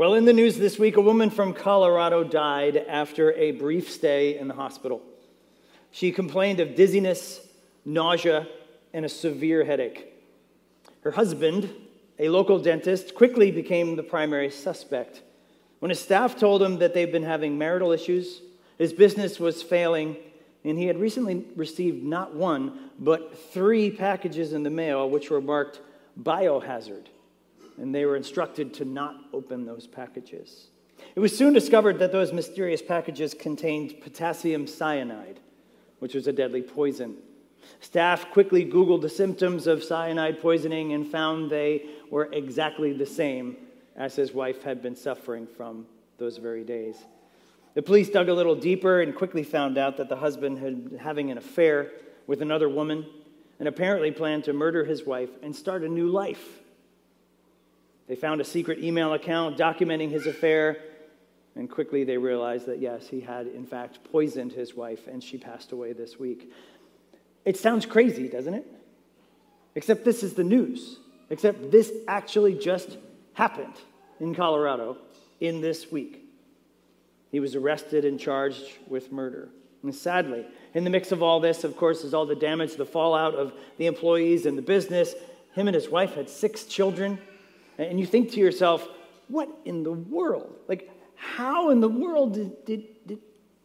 Well, in the news this week, a woman from Colorado died after a brief stay in the hospital. She complained of dizziness, nausea, and a severe headache. Her husband, a local dentist, quickly became the primary suspect. When his staff told him that they've been having marital issues, his business was failing, and he had recently received not one, but three packages in the mail which were marked biohazard, and they were instructed to not open those packages. It was soon discovered that those mysterious packages contained potassium cyanide, which was a deadly poison. Staff quickly Googled the symptoms of cyanide poisoning and found they were exactly the same as his wife had been suffering from those very days. The police dug a little deeper and quickly found out that the husband had been having an affair with another woman and apparently planned to murder his wife and start a new life. They found a secret email account documenting his affair, and quickly they realized that yes, he had in fact poisoned his wife, and she passed away this week. It sounds crazy, doesn't it? Except this is the news. Except this actually just happened in Colorado in this week. He was arrested and charged with murder. And sadly, in the mix of all this, of course, is all the damage, the fallout of the employees and the business. Him and his wife had six children. And you think to yourself, what in the world? Like, how in the world did, did, did,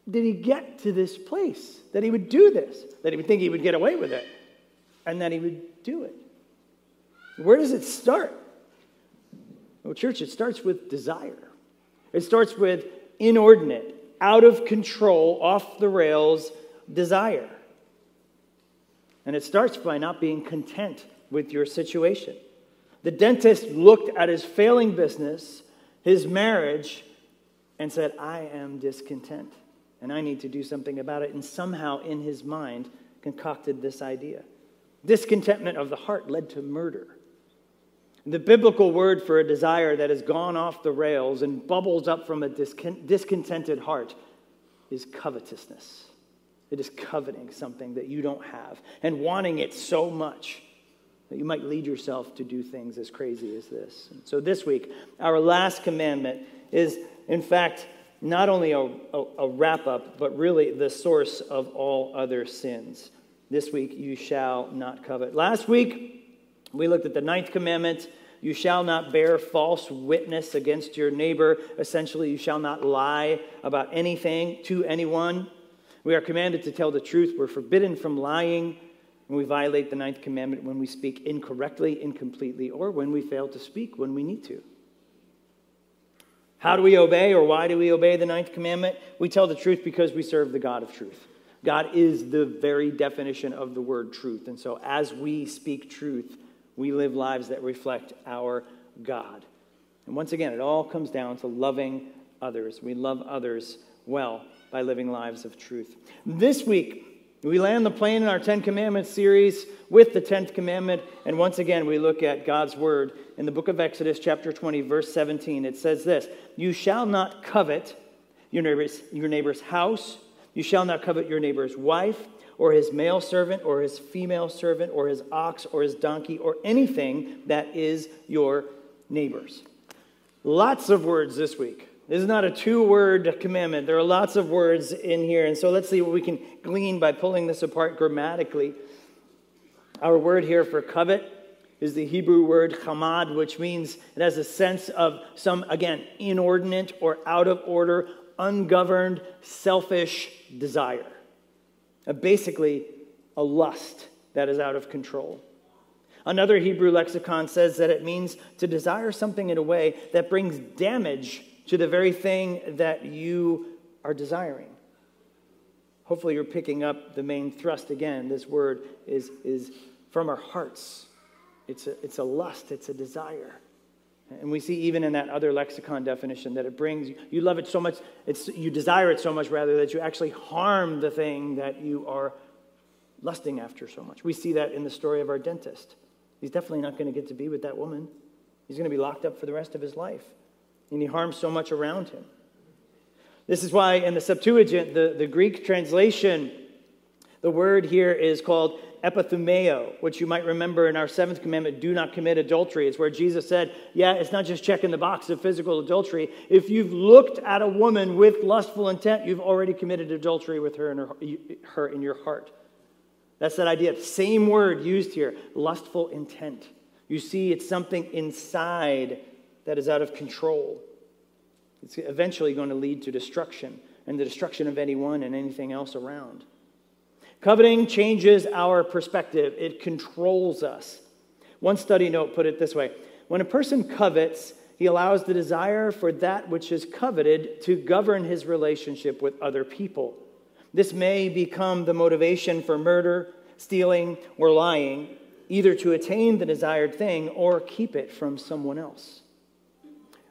did he get to this place that he would do this, that he would think he would get away with it, and that he would do it? Where does it start? Well, church, it starts with desire. It starts with inordinate, out of control, off the rails desire. And it starts by not being content with your situation. The dentist looked at his failing business, his marriage, and said, I am discontent and I need to do something about it. And somehow in his mind concocted this idea. Discontentment of the heart led to murder. The biblical word for a desire that has gone off the rails and bubbles up from a discontented heart is covetousness. It is coveting something that you don't have and wanting it so much that you might lead yourself to do things as crazy as this. So this week, our last commandment is, in fact, not only a, a, a wrap up, but really the source of all other sins. This week, you shall not covet. Last week, we looked at the ninth commandment. You shall not bear false witness against your neighbor. Essentially, you shall not lie about anything to anyone. We are commanded to tell the truth. We're forbidden from lying. And we violate the ninth commandment when we speak incorrectly, incompletely, or when we fail to speak when we need to. How do we obey, or why do we obey the ninth commandment? We tell the truth because we serve the God of truth. God is the very definition of the word truth. And so, as we speak truth, we live lives that reflect our God. And once again, it all comes down to loving others. We love others well by living lives of truth. This week, we land the plane in our Ten Commandments series with the Tenth Commandment, and once again, we look at God's Word in the book of Exodus, chapter 20, verse 17. It says this You shall not covet your neighbor's, your neighbor's house, you shall not covet your neighbor's wife or his male servant, or his female servant, or his ox, or his donkey, or anything that is your neighbor's. Lots of words this week. This is not a two word commandment. There are lots of words in here. And so let's see what we can glean by pulling this apart grammatically. Our word here for covet is the Hebrew word chamad, which means it has a sense of some, again, inordinate or out of order, ungoverned, selfish desire uh, basically a lust that is out of control. Another Hebrew lexicon says that it means to desire something in a way that brings damage to the very thing that you are desiring. Hopefully, you're picking up the main thrust again. This word is, is from our hearts. It's a, it's a lust, it's a desire. And we see even in that other lexicon definition that it brings, you love it so much, it's, you desire it so much rather that you actually harm the thing that you are lusting after so much. We see that in the story of our dentist. He's definitely not going to get to be with that woman. He's going to be locked up for the rest of his life. And he harms so much around him. This is why in the Septuagint, the, the Greek translation The word here is called epithumeo, which you might remember in our seventh commandment do not commit adultery. It's where Jesus said, Yeah, it's not just checking the box of physical adultery. If you've looked at a woman with lustful intent, you've already committed adultery with her in, her, her in your heart. That's that idea. Same word used here lustful intent. You see, it's something inside that is out of control. It's eventually going to lead to destruction and the destruction of anyone and anything else around. Coveting changes our perspective, it controls us. One study note put it this way When a person covets, he allows the desire for that which is coveted to govern his relationship with other people. This may become the motivation for murder, stealing, or lying, either to attain the desired thing or keep it from someone else.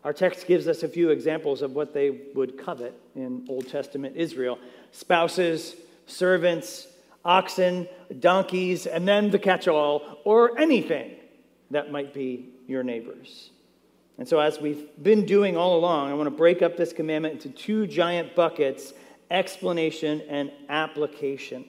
Our text gives us a few examples of what they would covet in Old Testament Israel spouses, servants, oxen, donkeys, and then the catch all, or anything that might be your neighbor's. And so, as we've been doing all along, I want to break up this commandment into two giant buckets explanation and application.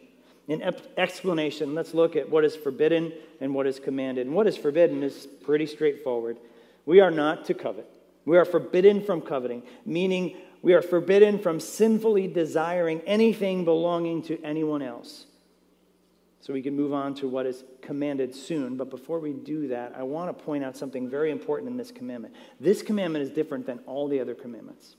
In explanation, let's look at what is forbidden and what is commanded. And what is forbidden is pretty straightforward. We are not to covet. We are forbidden from coveting, meaning we are forbidden from sinfully desiring anything belonging to anyone else. So we can move on to what is commanded soon. But before we do that, I want to point out something very important in this commandment. This commandment is different than all the other commandments.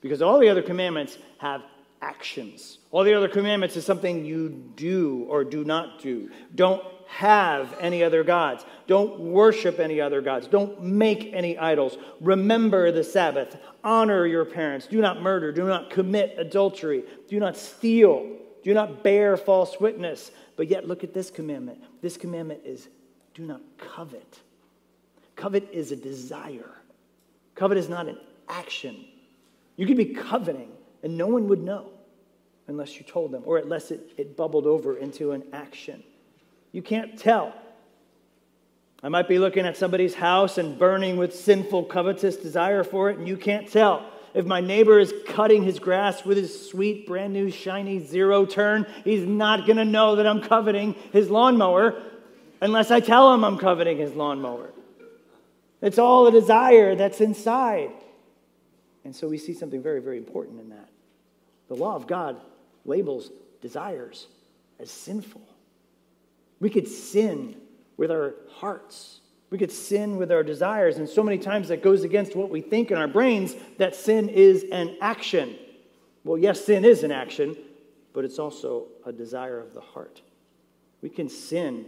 Because all the other commandments have actions. All the other commandments is something you do or do not do. Don't have any other gods. Don't worship any other gods. Don't make any idols. Remember the Sabbath. Honor your parents. Do not murder. Do not commit adultery. Do not steal. Do not bear false witness. But yet, look at this commandment. This commandment is do not covet. Covet is a desire, covet is not an action. You could be coveting, and no one would know unless you told them, or unless it, it bubbled over into an action. You can't tell. I might be looking at somebody's house and burning with sinful, covetous desire for it, and you can't tell. If my neighbor is cutting his grass with his sweet, brand new, shiny zero turn, he's not going to know that I'm coveting his lawnmower unless I tell him I'm coveting his lawnmower. It's all a desire that's inside. And so we see something very, very important in that. The law of God labels desires as sinful. We could sin with our hearts. We could sin with our desires. And so many times that goes against what we think in our brains that sin is an action. Well, yes, sin is an action, but it's also a desire of the heart. We can sin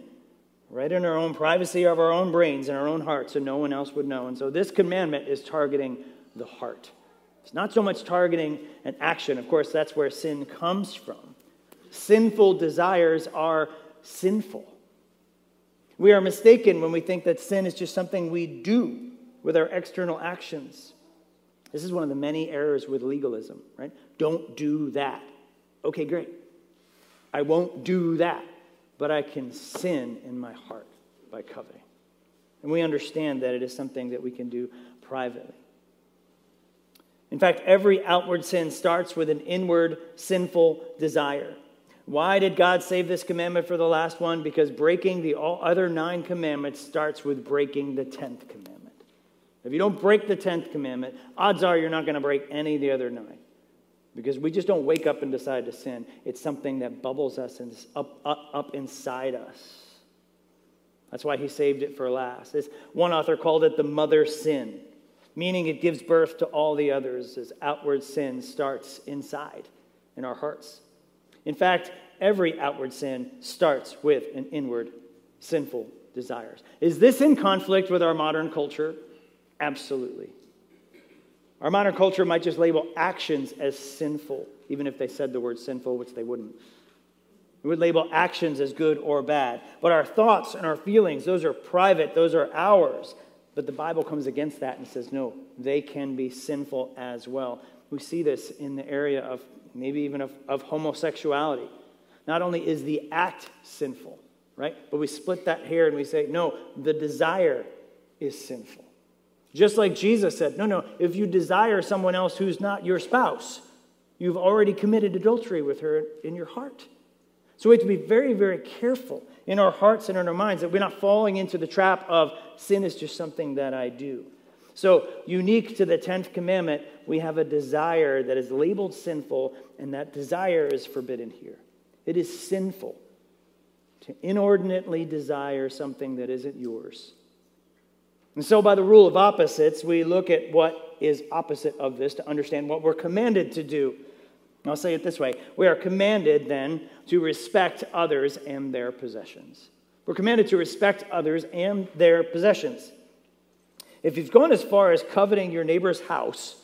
right in our own privacy of our own brains and our own hearts, so no one else would know. And so this commandment is targeting the heart. It's not so much targeting an action. Of course, that's where sin comes from. Sinful desires are sinful. We are mistaken when we think that sin is just something we do with our external actions. This is one of the many errors with legalism, right? Don't do that. Okay, great. I won't do that, but I can sin in my heart by coveting. And we understand that it is something that we can do privately. In fact, every outward sin starts with an inward sinful desire. Why did God save this commandment for the last one? Because breaking the other nine commandments starts with breaking the tenth commandment. If you don't break the tenth commandment, odds are you're not going to break any of the other nine. Because we just don't wake up and decide to sin. It's something that bubbles us and up, up, up inside us. That's why he saved it for last. This one author called it the mother sin, meaning it gives birth to all the others as outward sin starts inside in our hearts. In fact, every outward sin starts with an inward sinful desires. Is this in conflict with our modern culture? Absolutely. Our modern culture might just label actions as sinful, even if they said the word sinful, which they wouldn't. We would label actions as good or bad. But our thoughts and our feelings, those are private, those are ours. But the Bible comes against that and says, no, they can be sinful as well. We see this in the area of maybe even of, of homosexuality. Not only is the act sinful, right? But we split that hair and we say, no, the desire is sinful. Just like Jesus said, no, no, if you desire someone else who's not your spouse, you've already committed adultery with her in your heart. So we have to be very, very careful in our hearts and in our minds that we're not falling into the trap of sin is just something that I do. So, unique to the 10th commandment, we have a desire that is labeled sinful, and that desire is forbidden here. It is sinful to inordinately desire something that isn't yours. And so, by the rule of opposites, we look at what is opposite of this to understand what we're commanded to do. I'll say it this way We are commanded then to respect others and their possessions. We're commanded to respect others and their possessions. If you've gone as far as coveting your neighbor's house,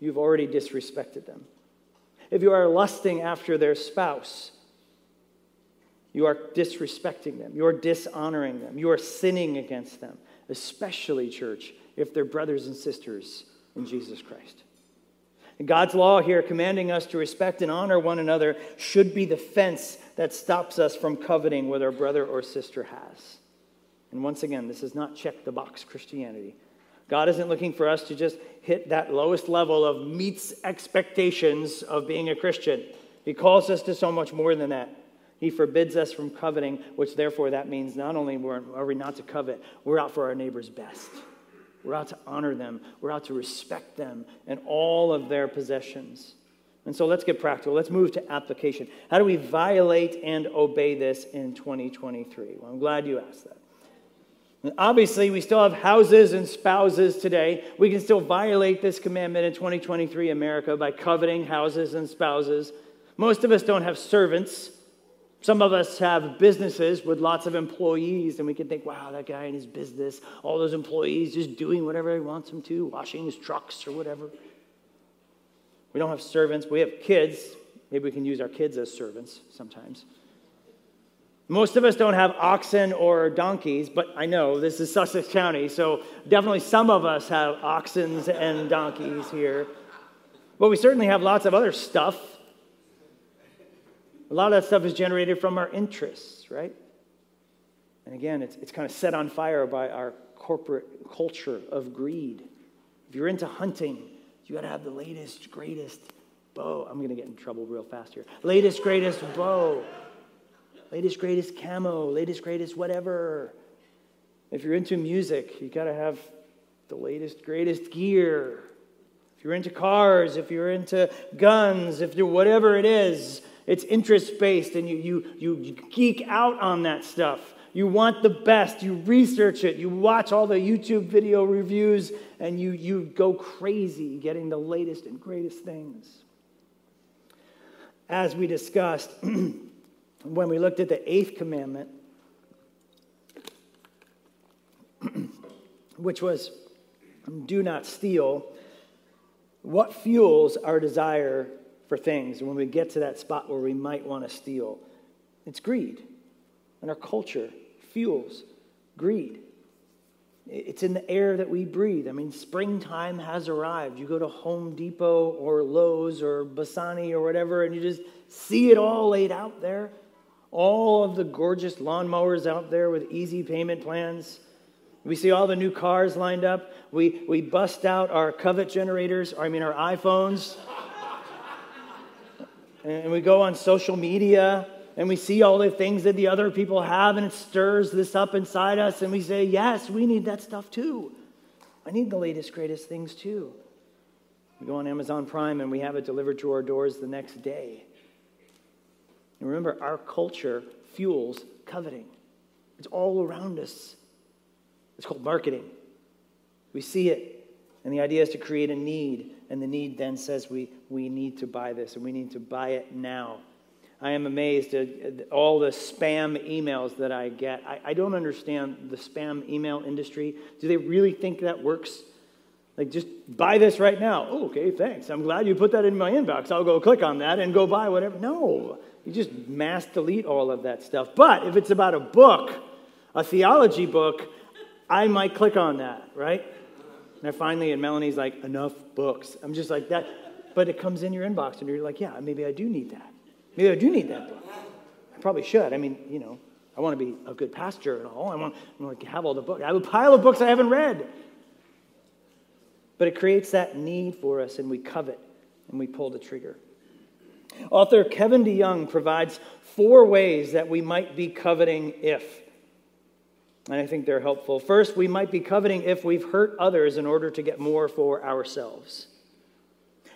you've already disrespected them. If you are lusting after their spouse, you are disrespecting them. You are dishonoring them. You are sinning against them, especially, church, if they're brothers and sisters in Jesus Christ. And God's law here, commanding us to respect and honor one another, should be the fence that stops us from coveting what our brother or sister has. And once again, this is not check the box Christianity. God isn't looking for us to just hit that lowest level of meets expectations of being a Christian. He calls us to so much more than that. He forbids us from coveting, which therefore that means not only are we not to covet, we're out for our neighbor's best. We're out to honor them. We're out to respect them and all of their possessions. And so let's get practical. Let's move to application. How do we violate and obey this in 2023? Well, I'm glad you asked that. Obviously, we still have houses and spouses today. We can still violate this commandment in 2023 America by coveting houses and spouses. Most of us don't have servants. Some of us have businesses with lots of employees, and we can think, wow, that guy in his business, all those employees just doing whatever he wants them to, washing his trucks or whatever. We don't have servants. We have kids. Maybe we can use our kids as servants sometimes. Most of us don't have oxen or donkeys, but I know this is Sussex County, so definitely some of us have oxens and donkeys here. But we certainly have lots of other stuff. A lot of that stuff is generated from our interests, right? And again, it's, it's kind of set on fire by our corporate culture of greed. If you're into hunting, you got to have the latest, greatest bow. I'm going to get in trouble real fast here. Latest, greatest bow latest, greatest camo, latest, greatest whatever. If you're into music, you got to have the latest, greatest gear. If you're into cars, if you're into guns, if you're whatever it is, it's interest based and you, you, you geek out on that stuff. You want the best. You research it. You watch all the YouTube video reviews and you, you go crazy getting the latest and greatest things. As we discussed, when we looked at the eighth commandment, which was do not steal, what fuels our desire for things when we get to that spot where we might want to steal? It's greed. And our culture fuels greed. It's in the air that we breathe. I mean, springtime has arrived. You go to Home Depot or Lowe's or Bassani or whatever, and you just see it all laid out there all of the gorgeous lawnmowers out there with easy payment plans. We see all the new cars lined up. We, we bust out our covet generators, or I mean our iPhones. and we go on social media and we see all the things that the other people have, and it stirs this up inside us. And we say, Yes, we need that stuff too. I need the latest, greatest things too. We go on Amazon Prime and we have it delivered to our doors the next day. And remember, our culture fuels coveting, it's all around us. It's called marketing. We see it, and the idea is to create a need, and the need then says we, we need to buy this, and we need to buy it now. I am amazed at all the spam emails that I get. I, I don't understand the spam email industry. Do they really think that works? Like, just buy this right now. Oh, okay, thanks. I'm glad you put that in my inbox. I'll go click on that and go buy whatever. No, you just mass delete all of that stuff. But if it's about a book, a theology book, I might click on that, right? And I finally, and Melanie's like, enough books. I'm just like that. But it comes in your inbox, and you're like, yeah, maybe I do need that. Maybe I do need that book. I probably should. I mean, you know, I want to be a good pastor and all. I want, I want to have all the books. I have a pile of books I haven't read. But it creates that need for us, and we covet, and we pull the trigger. Author Kevin DeYoung provides four ways that we might be coveting if. And I think they're helpful. First, we might be coveting if we've hurt others in order to get more for ourselves.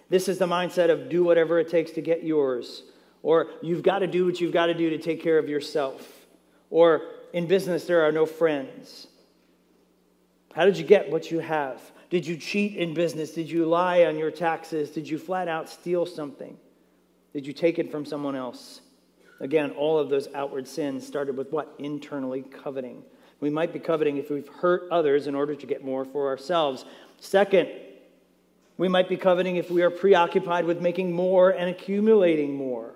This is the mindset of do whatever it takes to get yours, or you've got to do what you've got to do to take care of yourself, or in business, there are no friends. How did you get what you have? Did you cheat in business? Did you lie on your taxes? Did you flat out steal something? Did you take it from someone else? Again, all of those outward sins started with what? Internally coveting. We might be coveting if we've hurt others in order to get more for ourselves. Second, we might be coveting if we are preoccupied with making more and accumulating more.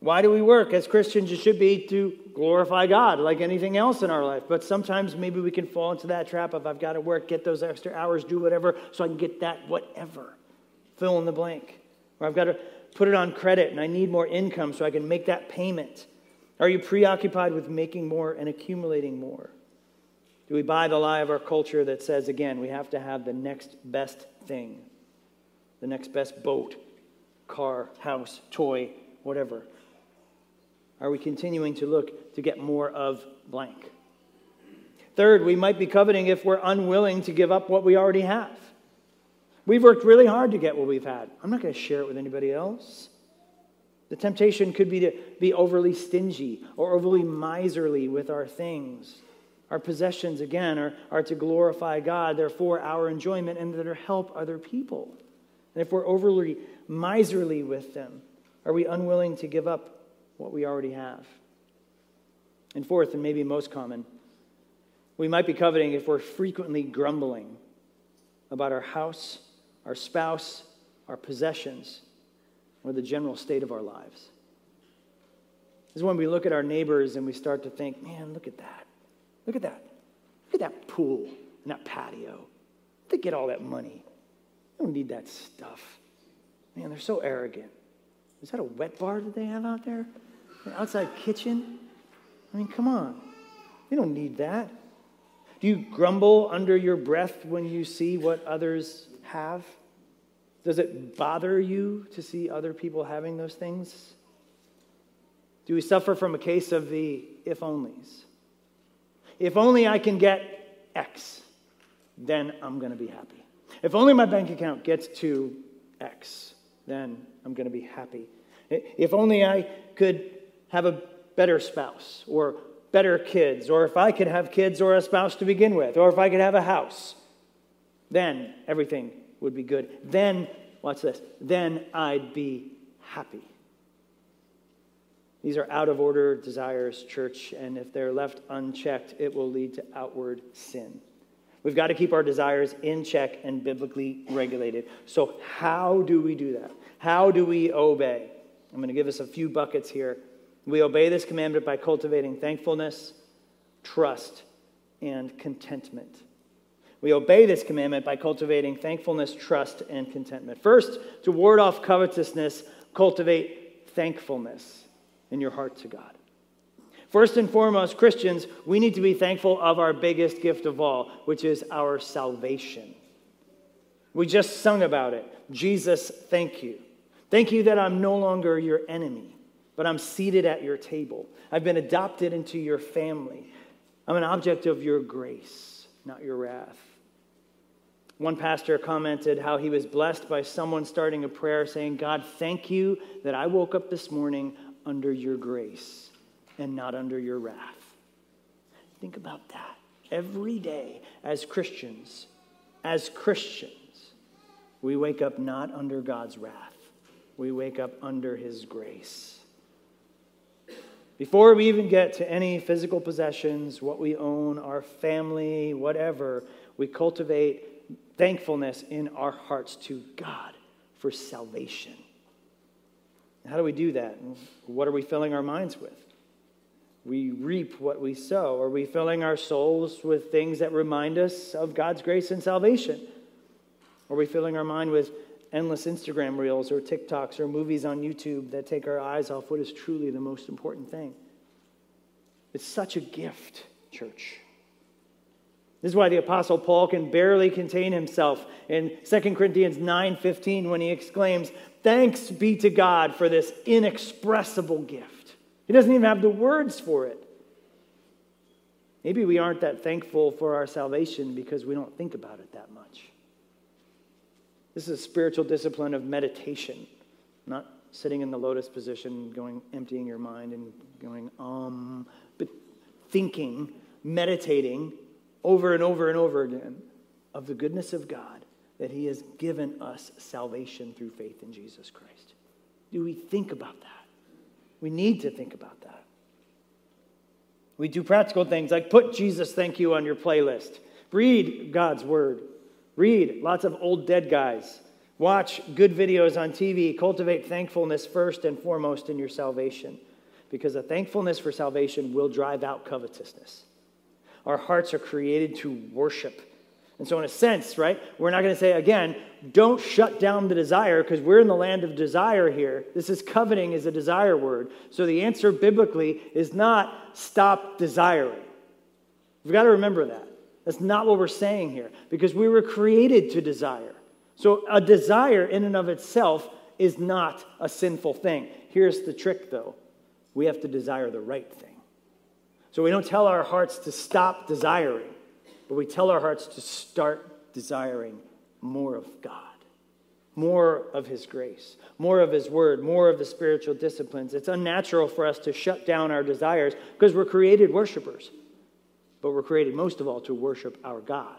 Why do we work? As Christians, it should be to glorify God like anything else in our life. But sometimes maybe we can fall into that trap of I've got to work, get those extra hours, do whatever, so I can get that whatever. Fill in the blank. Or I've got to put it on credit and I need more income so I can make that payment. Are you preoccupied with making more and accumulating more? Do we buy the lie of our culture that says, again, we have to have the next best thing, the next best boat, car, house, toy, whatever? Are we continuing to look to get more of blank? Third, we might be coveting if we're unwilling to give up what we already have. We've worked really hard to get what we've had. I'm not going to share it with anybody else. The temptation could be to be overly stingy or overly miserly with our things. Our possessions, again, are, are to glorify God. They're our enjoyment and to help other people. And if we're overly miserly with them, are we unwilling to give up what we already have. And fourth, and maybe most common, we might be coveting if we're frequently grumbling about our house, our spouse, our possessions, or the general state of our lives. This is when we look at our neighbors and we start to think, man, look at that. Look at that. Look at that pool and that patio. They get all that money. They don't need that stuff. Man, they're so arrogant. Is that a wet bar that they have out there? An outside kitchen? I mean, come on. You don't need that. Do you grumble under your breath when you see what others have? Does it bother you to see other people having those things? Do we suffer from a case of the if onlys? If only I can get X, then I'm going to be happy. If only my bank account gets to X, then I'm going to be happy. If only I could have a better spouse or better kids, or if I could have kids or a spouse to begin with, or if I could have a house, then everything would be good. Then, watch this, then I'd be happy. These are out of order desires, church, and if they're left unchecked, it will lead to outward sin. We've got to keep our desires in check and biblically regulated. So, how do we do that? How do we obey? I'm going to give us a few buckets here we obey this commandment by cultivating thankfulness, trust, and contentment. We obey this commandment by cultivating thankfulness, trust, and contentment. First, to ward off covetousness, cultivate thankfulness in your heart to God. First and foremost, Christians, we need to be thankful of our biggest gift of all, which is our salvation. We just sung about it. Jesus, thank you. Thank you that I'm no longer your enemy but I'm seated at your table. I've been adopted into your family. I'm an object of your grace, not your wrath. One pastor commented how he was blessed by someone starting a prayer saying, God, thank you that I woke up this morning under your grace and not under your wrath. Think about that. Every day as Christians, as Christians, we wake up not under God's wrath, we wake up under his grace. Before we even get to any physical possessions, what we own, our family, whatever, we cultivate thankfulness in our hearts to God for salvation. How do we do that? What are we filling our minds with? We reap what we sow. Are we filling our souls with things that remind us of God's grace and salvation? Are we filling our mind with endless Instagram reels or TikToks or movies on YouTube that take our eyes off what is truly the most important thing. It's such a gift, church. This is why the apostle Paul can barely contain himself in 2 Corinthians 9:15 when he exclaims, "Thanks be to God for this inexpressible gift." He doesn't even have the words for it. Maybe we aren't that thankful for our salvation because we don't think about it that much. This is a spiritual discipline of meditation, not sitting in the lotus position, going emptying your mind and going um, but thinking, meditating over and over and over again of the goodness of God that He has given us salvation through faith in Jesus Christ. Do we think about that? We need to think about that. We do practical things like put Jesus Thank You on your playlist, read God's Word, read lots of old dead guys, watch good videos on TV, cultivate thankfulness first and foremost in your salvation, because a thankfulness for salvation will drive out covetousness. Our hearts are created to worship. And so, in a sense, right, we're not going to say again, don't shut down the desire because we're in the land of desire here. This is coveting is a desire word. So, the answer biblically is not stop desiring. We've got to remember that. That's not what we're saying here because we were created to desire. So, a desire in and of itself is not a sinful thing. Here's the trick, though we have to desire the right thing. So we don't tell our hearts to stop desiring, but we tell our hearts to start desiring more of God, more of His grace, more of His Word, more of the spiritual disciplines. It's unnatural for us to shut down our desires because we're created worshipers. But we're created most of all to worship our God,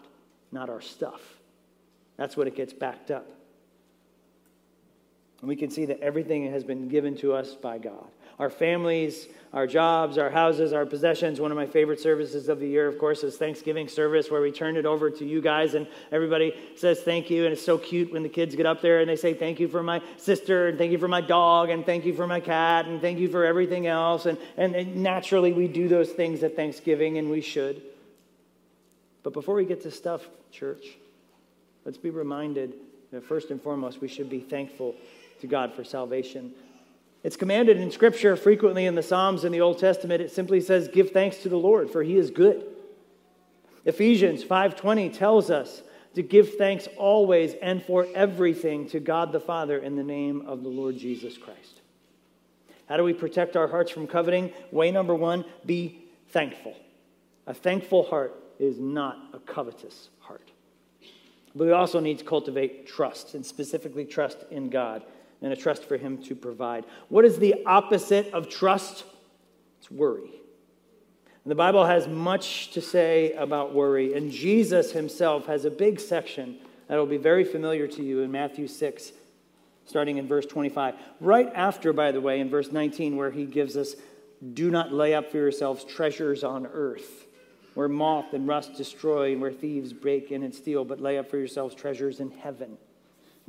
not our stuff. That's what it gets backed up. And we can see that everything has been given to us by God our families, our jobs, our houses, our possessions. One of my favorite services of the year, of course, is Thanksgiving service where we turn it over to you guys and everybody says thank you. And it's so cute when the kids get up there and they say thank you for my sister and thank you for my dog and thank you for my cat and thank you for everything else. And, and, and naturally, we do those things at Thanksgiving and we should. But before we get to stuff, church, let's be reminded that first and foremost, we should be thankful to God for salvation. It's commanded in Scripture frequently in the Psalms in the Old Testament. It simply says, "Give thanks to the Lord, for He is good." Ephesians 5:20 tells us to give thanks always and for everything to God the Father in the name of the Lord Jesus Christ. How do we protect our hearts from coveting? Way number one: be thankful. A thankful heart is not a covetous heart. But we also need to cultivate trust, and specifically trust in God and a trust for Him to provide. What is the opposite of trust? It's worry. And the Bible has much to say about worry, and Jesus Himself has a big section that will be very familiar to you in Matthew 6, starting in verse 25. Right after, by the way, in verse 19, where He gives us, Do not lay up for yourselves treasures on earth where moth and rust destroy and where thieves break in and steal, but lay up for yourselves treasures in heaven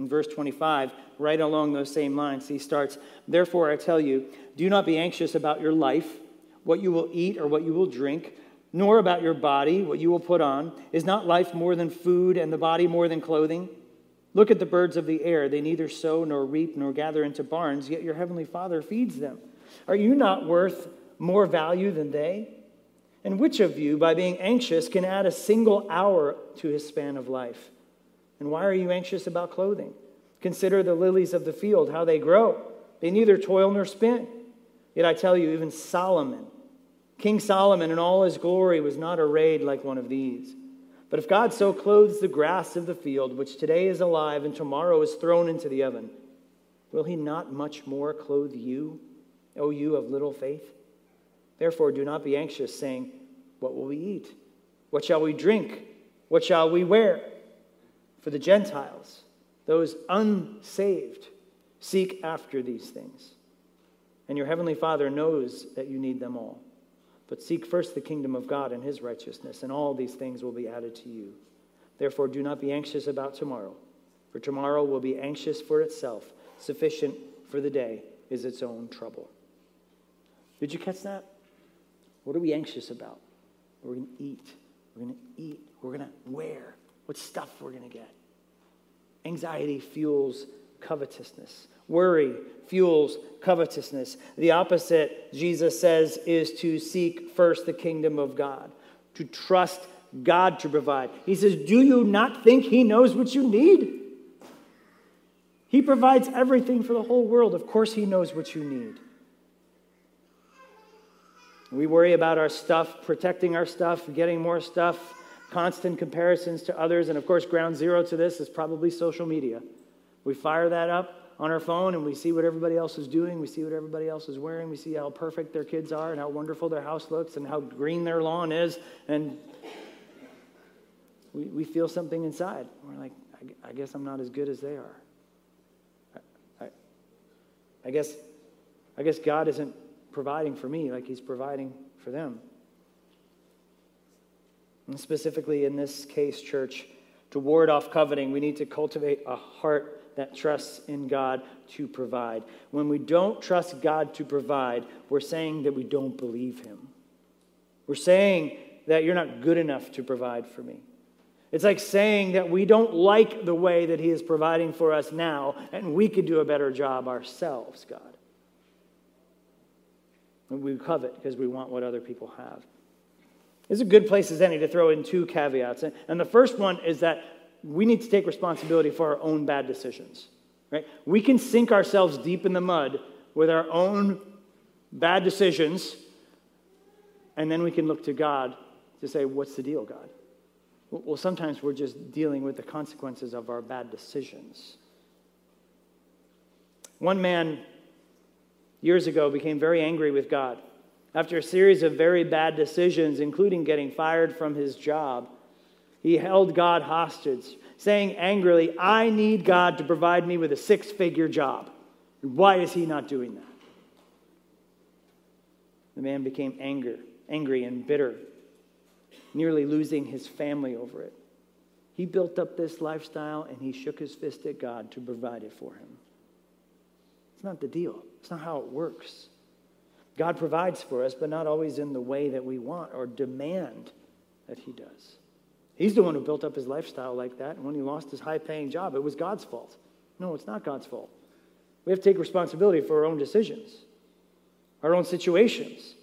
in verse 25, right along those same lines, he starts, Therefore I tell you, do not be anxious about your life, what you will eat or what you will drink, nor about your body, what you will put on. Is not life more than food, and the body more than clothing? Look at the birds of the air. They neither sow nor reap nor gather into barns, yet your heavenly Father feeds them. Are you not worth more value than they? And which of you, by being anxious, can add a single hour to his span of life? And why are you anxious about clothing? Consider the lilies of the field, how they grow. They neither toil nor spin. Yet I tell you, even Solomon, King Solomon in all his glory, was not arrayed like one of these. But if God so clothes the grass of the field, which today is alive and tomorrow is thrown into the oven, will he not much more clothe you, O you of little faith? Therefore, do not be anxious, saying, What will we eat? What shall we drink? What shall we wear? For the Gentiles, those unsaved, seek after these things. And your heavenly Father knows that you need them all. But seek first the kingdom of God and his righteousness, and all these things will be added to you. Therefore, do not be anxious about tomorrow, for tomorrow will be anxious for itself. Sufficient for the day is its own trouble. Did you catch that? What are we anxious about? We're going to eat. We're going to eat. We're going to wear what stuff we're going to get. Anxiety fuels covetousness. Worry fuels covetousness. The opposite, Jesus says, is to seek first the kingdom of God, to trust God to provide. He says, Do you not think He knows what you need? He provides everything for the whole world. Of course, He knows what you need. We worry about our stuff, protecting our stuff, getting more stuff, constant comparisons to others. And of course, ground zero to this is probably social media. We fire that up on our phone and we see what everybody else is doing. We see what everybody else is wearing. We see how perfect their kids are and how wonderful their house looks and how green their lawn is. And we, we feel something inside. We're like, I, I guess I'm not as good as they are. I, I, I, guess, I guess God isn't providing for me like He's providing for them. And specifically in this case, church, to ward off coveting, we need to cultivate a heart that trusts in God to provide. When we don't trust God to provide, we're saying that we don't believe Him. We're saying that you're not good enough to provide for me. It's like saying that we don't like the way that He is providing for us now, and we could do a better job ourselves, God. We covet because we want what other people have. It's a good place as any to throw in two caveats. And the first one is that we need to take responsibility for our own bad decisions. Right? We can sink ourselves deep in the mud with our own bad decisions, and then we can look to God to say, What's the deal, God? Well, sometimes we're just dealing with the consequences of our bad decisions. One man years ago became very angry with God. After a series of very bad decisions, including getting fired from his job, he held God hostage, saying angrily, I need God to provide me with a six figure job. Why is he not doing that? The man became anger, angry and bitter nearly losing his family over it. He built up this lifestyle and he shook his fist at God to provide it for him. It's not the deal, it's not how it works. God provides for us, but not always in the way that we want or demand that he does. He's the one who built up his lifestyle like that, and when he lost his high paying job, it was God's fault. No, it's not God's fault. We have to take responsibility for our own decisions, our own situations.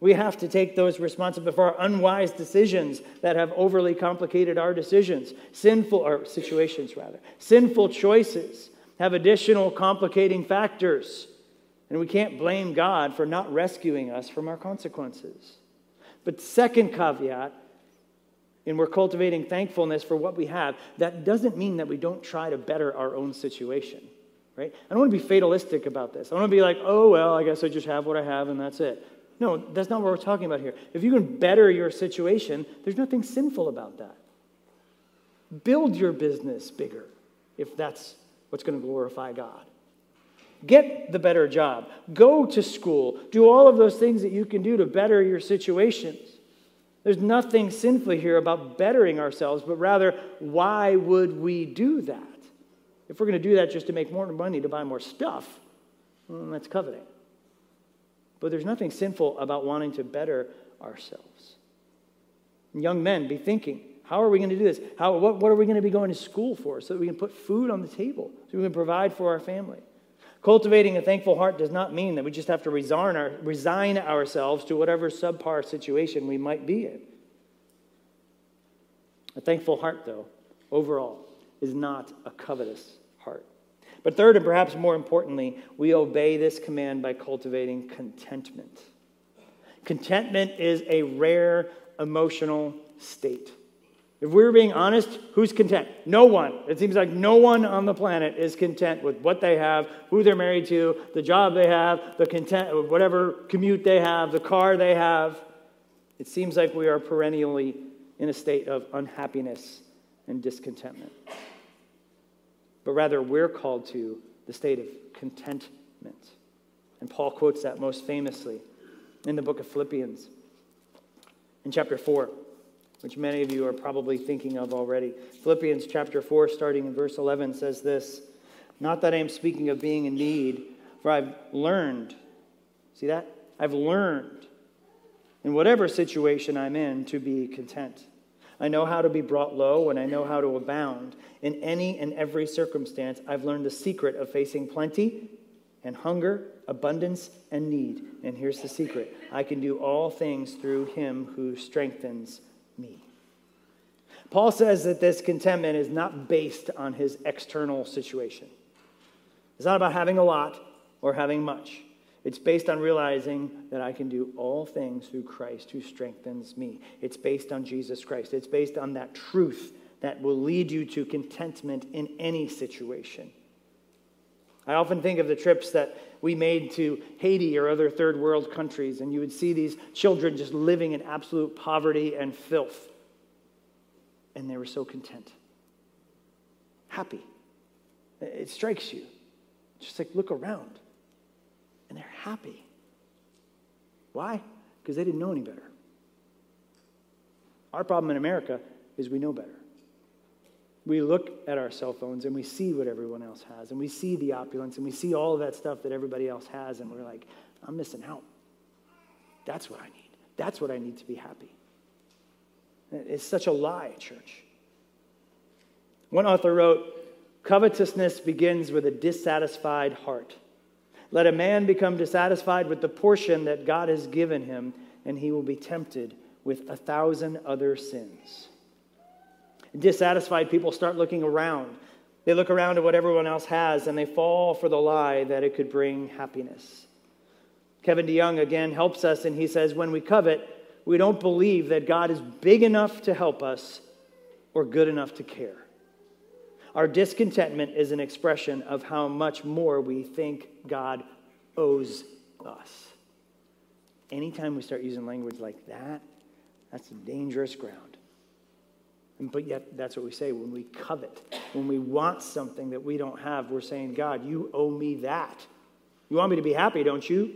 We have to take those responsibility for our unwise decisions that have overly complicated our decisions, sinful or situations rather. Sinful choices have additional complicating factors, and we can't blame God for not rescuing us from our consequences. But second caveat, and we're cultivating thankfulness for what we have, that doesn't mean that we don't try to better our own situation. Right? I don't want to be fatalistic about this. I don't want to be like, oh, well, I guess I just have what I have and that's it. No, that's not what we're talking about here. If you can better your situation, there's nothing sinful about that. Build your business bigger if that's what's going to glorify God. Get the better job. Go to school. Do all of those things that you can do to better your situations. There's nothing sinful here about bettering ourselves, but rather, why would we do that? If we're going to do that just to make more money to buy more stuff, well, that's coveting. But there's nothing sinful about wanting to better ourselves. Young men, be thinking, how are we going to do this? How, what, what are we going to be going to school for so that we can put food on the table, so we can provide for our family? Cultivating a thankful heart does not mean that we just have to resign, our, resign ourselves to whatever subpar situation we might be in. A thankful heart, though, overall, is not a covetous heart. But third, and perhaps more importantly, we obey this command by cultivating contentment. Contentment is a rare emotional state. If we are being honest, who's content? No one. It seems like no one on the planet is content with what they have, who they're married to, the job they have, the content, whatever commute they have, the car they have. It seems like we are perennially in a state of unhappiness and discontentment but rather we're called to the state of contentment. And Paul quotes that most famously in the book of Philippians in chapter 4, which many of you are probably thinking of already. Philippians chapter 4, starting in verse 11, says this Not that I am speaking of being in need, for I've learned, see that? I've learned in whatever situation I'm in to be content. I know how to be brought low and I know how to abound. In any and every circumstance, I've learned the secret of facing plenty and hunger, abundance and need. And here's the secret I can do all things through him who strengthens me. Paul says that this contentment is not based on his external situation. It's not about having a lot or having much. It's based on realizing that I can do all things through Christ who strengthens me. It's based on Jesus Christ. It's based on that truth that will lead you to contentment in any situation. I often think of the trips that we made to Haiti or other third world countries, and you would see these children just living in absolute poverty and filth. And they were so content, happy. It strikes you. Just like look around, and they're happy. Why? Because they didn't know any better. Our problem in America is we know better. We look at our cell phones and we see what everyone else has, and we see the opulence, and we see all of that stuff that everybody else has, and we're like, I'm missing out. That's what I need. That's what I need to be happy. It's such a lie, church. One author wrote, Covetousness begins with a dissatisfied heart. Let a man become dissatisfied with the portion that God has given him, and he will be tempted with a thousand other sins. Dissatisfied people start looking around. They look around at what everyone else has and they fall for the lie that it could bring happiness. Kevin DeYoung again helps us and he says, When we covet, we don't believe that God is big enough to help us or good enough to care. Our discontentment is an expression of how much more we think God owes us. Anytime we start using language like that, that's dangerous ground. But yet, that's what we say when we covet. When we want something that we don't have, we're saying, God, you owe me that. You want me to be happy, don't you?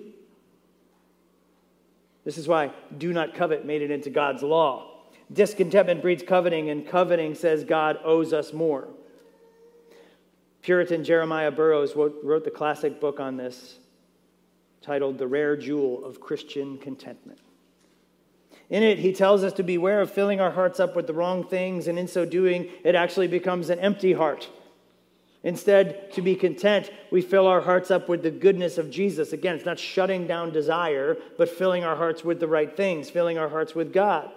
This is why do not covet made it into God's law. Discontentment breeds coveting, and coveting says God owes us more. Puritan Jeremiah Burroughs wrote the classic book on this titled The Rare Jewel of Christian Contentment. In it, he tells us to beware of filling our hearts up with the wrong things, and in so doing, it actually becomes an empty heart. Instead, to be content, we fill our hearts up with the goodness of Jesus. Again, it's not shutting down desire, but filling our hearts with the right things, filling our hearts with God.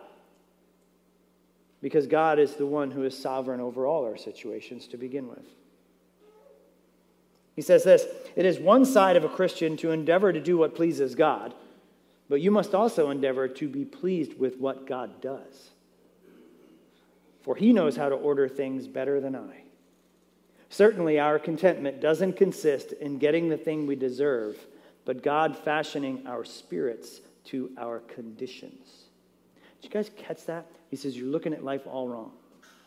Because God is the one who is sovereign over all our situations to begin with. He says this It is one side of a Christian to endeavor to do what pleases God but you must also endeavor to be pleased with what God does. For he knows how to order things better than I. Certainly, our contentment doesn't consist in getting the thing we deserve, but God fashioning our spirits to our conditions. Did you guys catch that? He says, You're looking at life all wrong.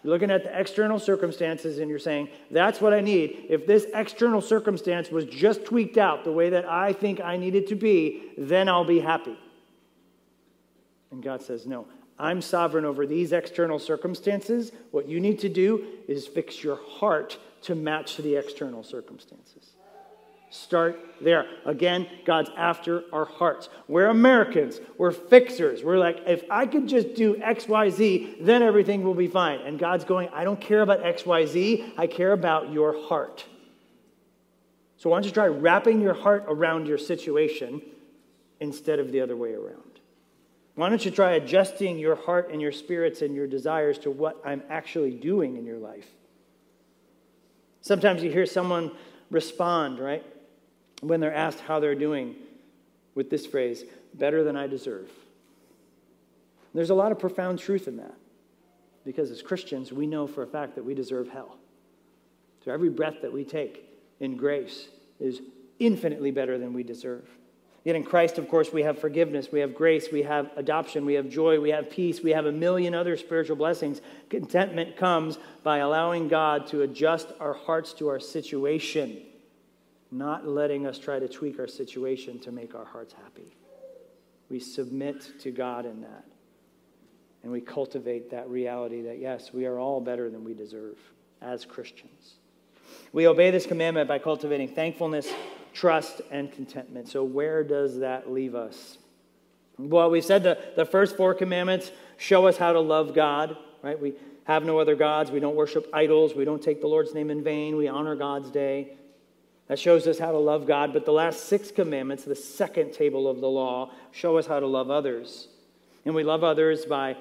You're looking at the external circumstances and you're saying, that's what I need. If this external circumstance was just tweaked out the way that I think I need it to be, then I'll be happy. And God says, no, I'm sovereign over these external circumstances. What you need to do is fix your heart to match the external circumstances. Start there. Again, God's after our hearts. We're Americans. We're fixers. We're like, if I could just do X, Y, Z, then everything will be fine. And God's going, I don't care about X, Y, Z. I care about your heart. So why don't you try wrapping your heart around your situation instead of the other way around? Why don't you try adjusting your heart and your spirits and your desires to what I'm actually doing in your life? Sometimes you hear someone respond, right? When they're asked how they're doing with this phrase, better than I deserve. There's a lot of profound truth in that because as Christians, we know for a fact that we deserve hell. So every breath that we take in grace is infinitely better than we deserve. Yet in Christ, of course, we have forgiveness, we have grace, we have adoption, we have joy, we have peace, we have a million other spiritual blessings. Contentment comes by allowing God to adjust our hearts to our situation not letting us try to tweak our situation to make our hearts happy. We submit to God in that. And we cultivate that reality that, yes, we are all better than we deserve as Christians. We obey this commandment by cultivating thankfulness, trust, and contentment. So, where does that leave us? Well, we said the, the first four commandments show us how to love God, right? We have no other gods. We don't worship idols. We don't take the Lord's name in vain. We honor God's day. That shows us how to love God. But the last six commandments, the second table of the law, show us how to love others. And we love others by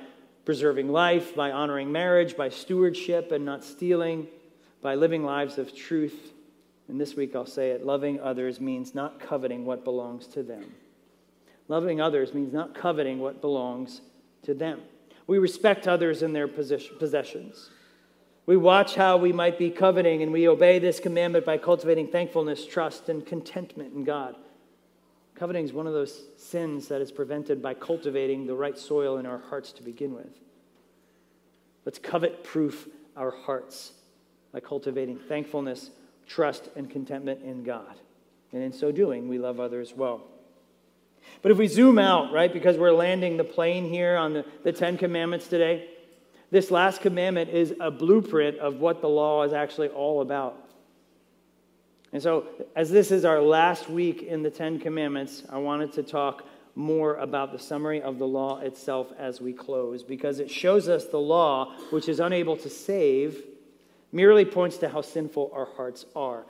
preserving life, by honoring marriage, by stewardship and not stealing, by living lives of truth. And this week I'll say it loving others means not coveting what belongs to them. Loving others means not coveting what belongs to them. We respect others in their possessions. We watch how we might be coveting, and we obey this commandment by cultivating thankfulness, trust, and contentment in God. Coveting is one of those sins that is prevented by cultivating the right soil in our hearts to begin with. Let's covet proof our hearts by cultivating thankfulness, trust, and contentment in God. And in so doing, we love others well. But if we zoom out, right, because we're landing the plane here on the, the Ten Commandments today, this last commandment is a blueprint of what the law is actually all about. And so, as this is our last week in the Ten Commandments, I wanted to talk more about the summary of the law itself as we close, because it shows us the law, which is unable to save, merely points to how sinful our hearts are.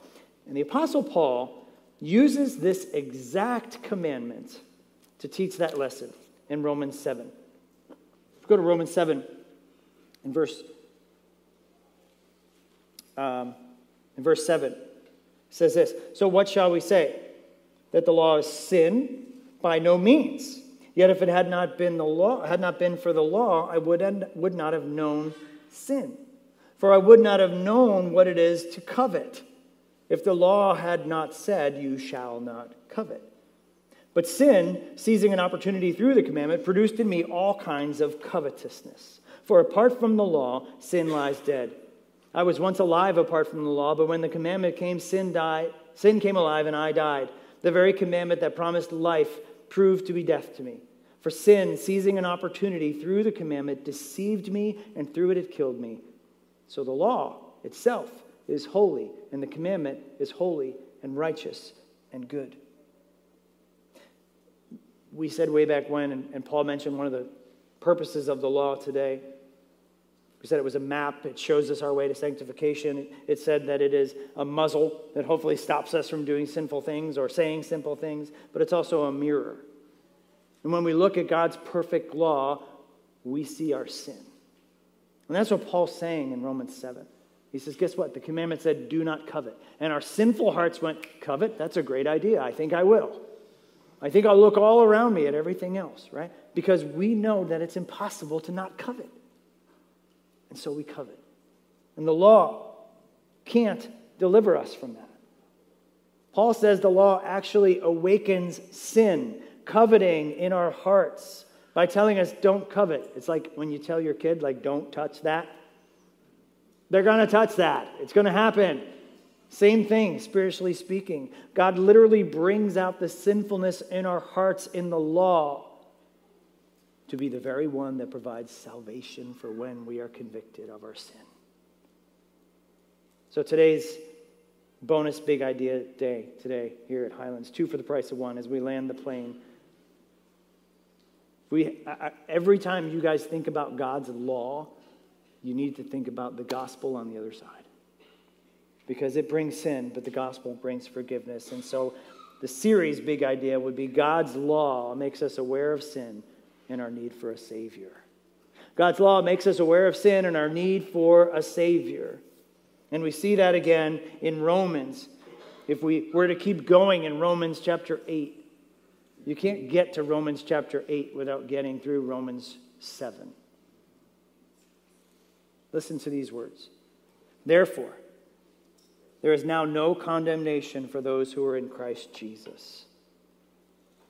And the Apostle Paul uses this exact commandment to teach that lesson in Romans 7. Go to Romans 7 in verse, um, in verse 7. It says this So what shall we say? That the law is sin? By no means. Yet if it had not been the law, had not been for the law, I would, would not have known sin. For I would not have known what it is to covet if the law had not said, You shall not covet. But sin, seizing an opportunity through the commandment, produced in me all kinds of covetousness. For apart from the law, sin lies dead. I was once alive apart from the law, but when the commandment came, sin died. Sin came alive, and I died. The very commandment that promised life proved to be death to me. For sin, seizing an opportunity through the commandment, deceived me, and through it it killed me. So the law itself is holy, and the commandment is holy and righteous and good we said way back when, and, Paul mentioned one of the purposes of the law today. We said it was a map. It shows us our way to sanctification. It said that it is a muzzle that hopefully stops us from doing sinful things or saying sinful things, but it's also a mirror. And when we look at God's perfect law, we see our sin. And that's what Paul's saying in Romans 7. He says, Guess what? The commandment said, Do not covet. And our sinful hearts went, Covet? That's a great idea. I think I will. I think I'll look all around me at everything else, right? Because we know that it's impossible to not covet. And so we covet. And the law can't deliver us from that. Paul says the law actually awakens sin, coveting in our hearts by telling us don't covet. It's like when you tell your kid, like, don't touch that. They're going to touch that. It's going to happen. Same thing, spiritually speaking. God literally brings out the sinfulness in our hearts in the law to be the very one that provides salvation for when we are convicted of our sin. So today's bonus big idea day today here at Highlands, two for the price of one as we land the plane. We, I, every time you guys think about God's law, you need to think about the gospel on the other side because it brings sin, but the gospel brings forgiveness. And so the series' big idea would be God's law makes us aware of sin and our need for a Savior. God's law makes us aware of sin and our need for a Savior. And we see that again in Romans. If we were to keep going in Romans chapter 8, you can't get to Romans chapter 8 without getting through Romans 7. Listen to these words. Therefore, there is now no condemnation for those who are in Christ Jesus.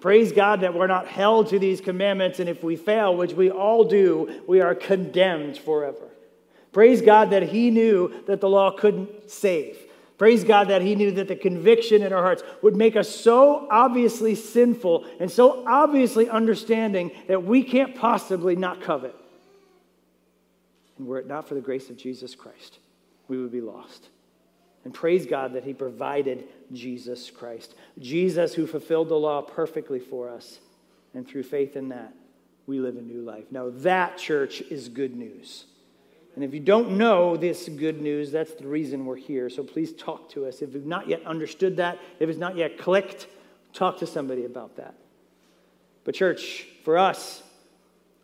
Praise God that we're not held to these commandments, and if we fail, which we all do, we are condemned forever. Praise God that He knew that the law couldn't save. Praise God that He knew that the conviction in our hearts would make us so obviously sinful and so obviously understanding that we can't possibly not covet. And were it not for the grace of Jesus Christ, we would be lost. And praise God that He provided Jesus Christ. Jesus, who fulfilled the law perfectly for us. And through faith in that, we live a new life. Now, that, church, is good news. And if you don't know this good news, that's the reason we're here. So please talk to us. If you've not yet understood that, if it's not yet clicked, talk to somebody about that. But, church, for us,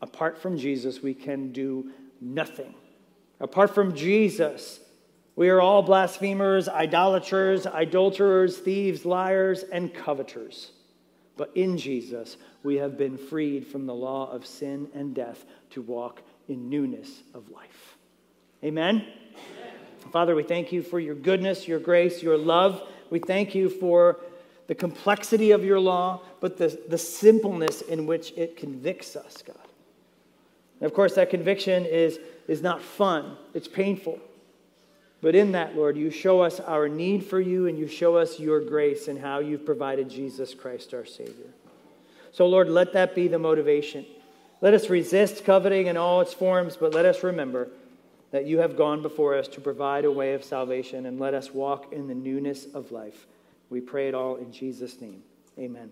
apart from Jesus, we can do nothing. Apart from Jesus, we are all blasphemers, idolaters, adulterers, thieves, liars, and coveters. But in Jesus, we have been freed from the law of sin and death to walk in newness of life. Amen? Amen? Father, we thank you for your goodness, your grace, your love. We thank you for the complexity of your law, but the, the simpleness in which it convicts us, God. And of course, that conviction is, is not fun, it's painful. But in that, Lord, you show us our need for you and you show us your grace and how you've provided Jesus Christ, our Savior. So, Lord, let that be the motivation. Let us resist coveting in all its forms, but let us remember that you have gone before us to provide a way of salvation and let us walk in the newness of life. We pray it all in Jesus' name. Amen.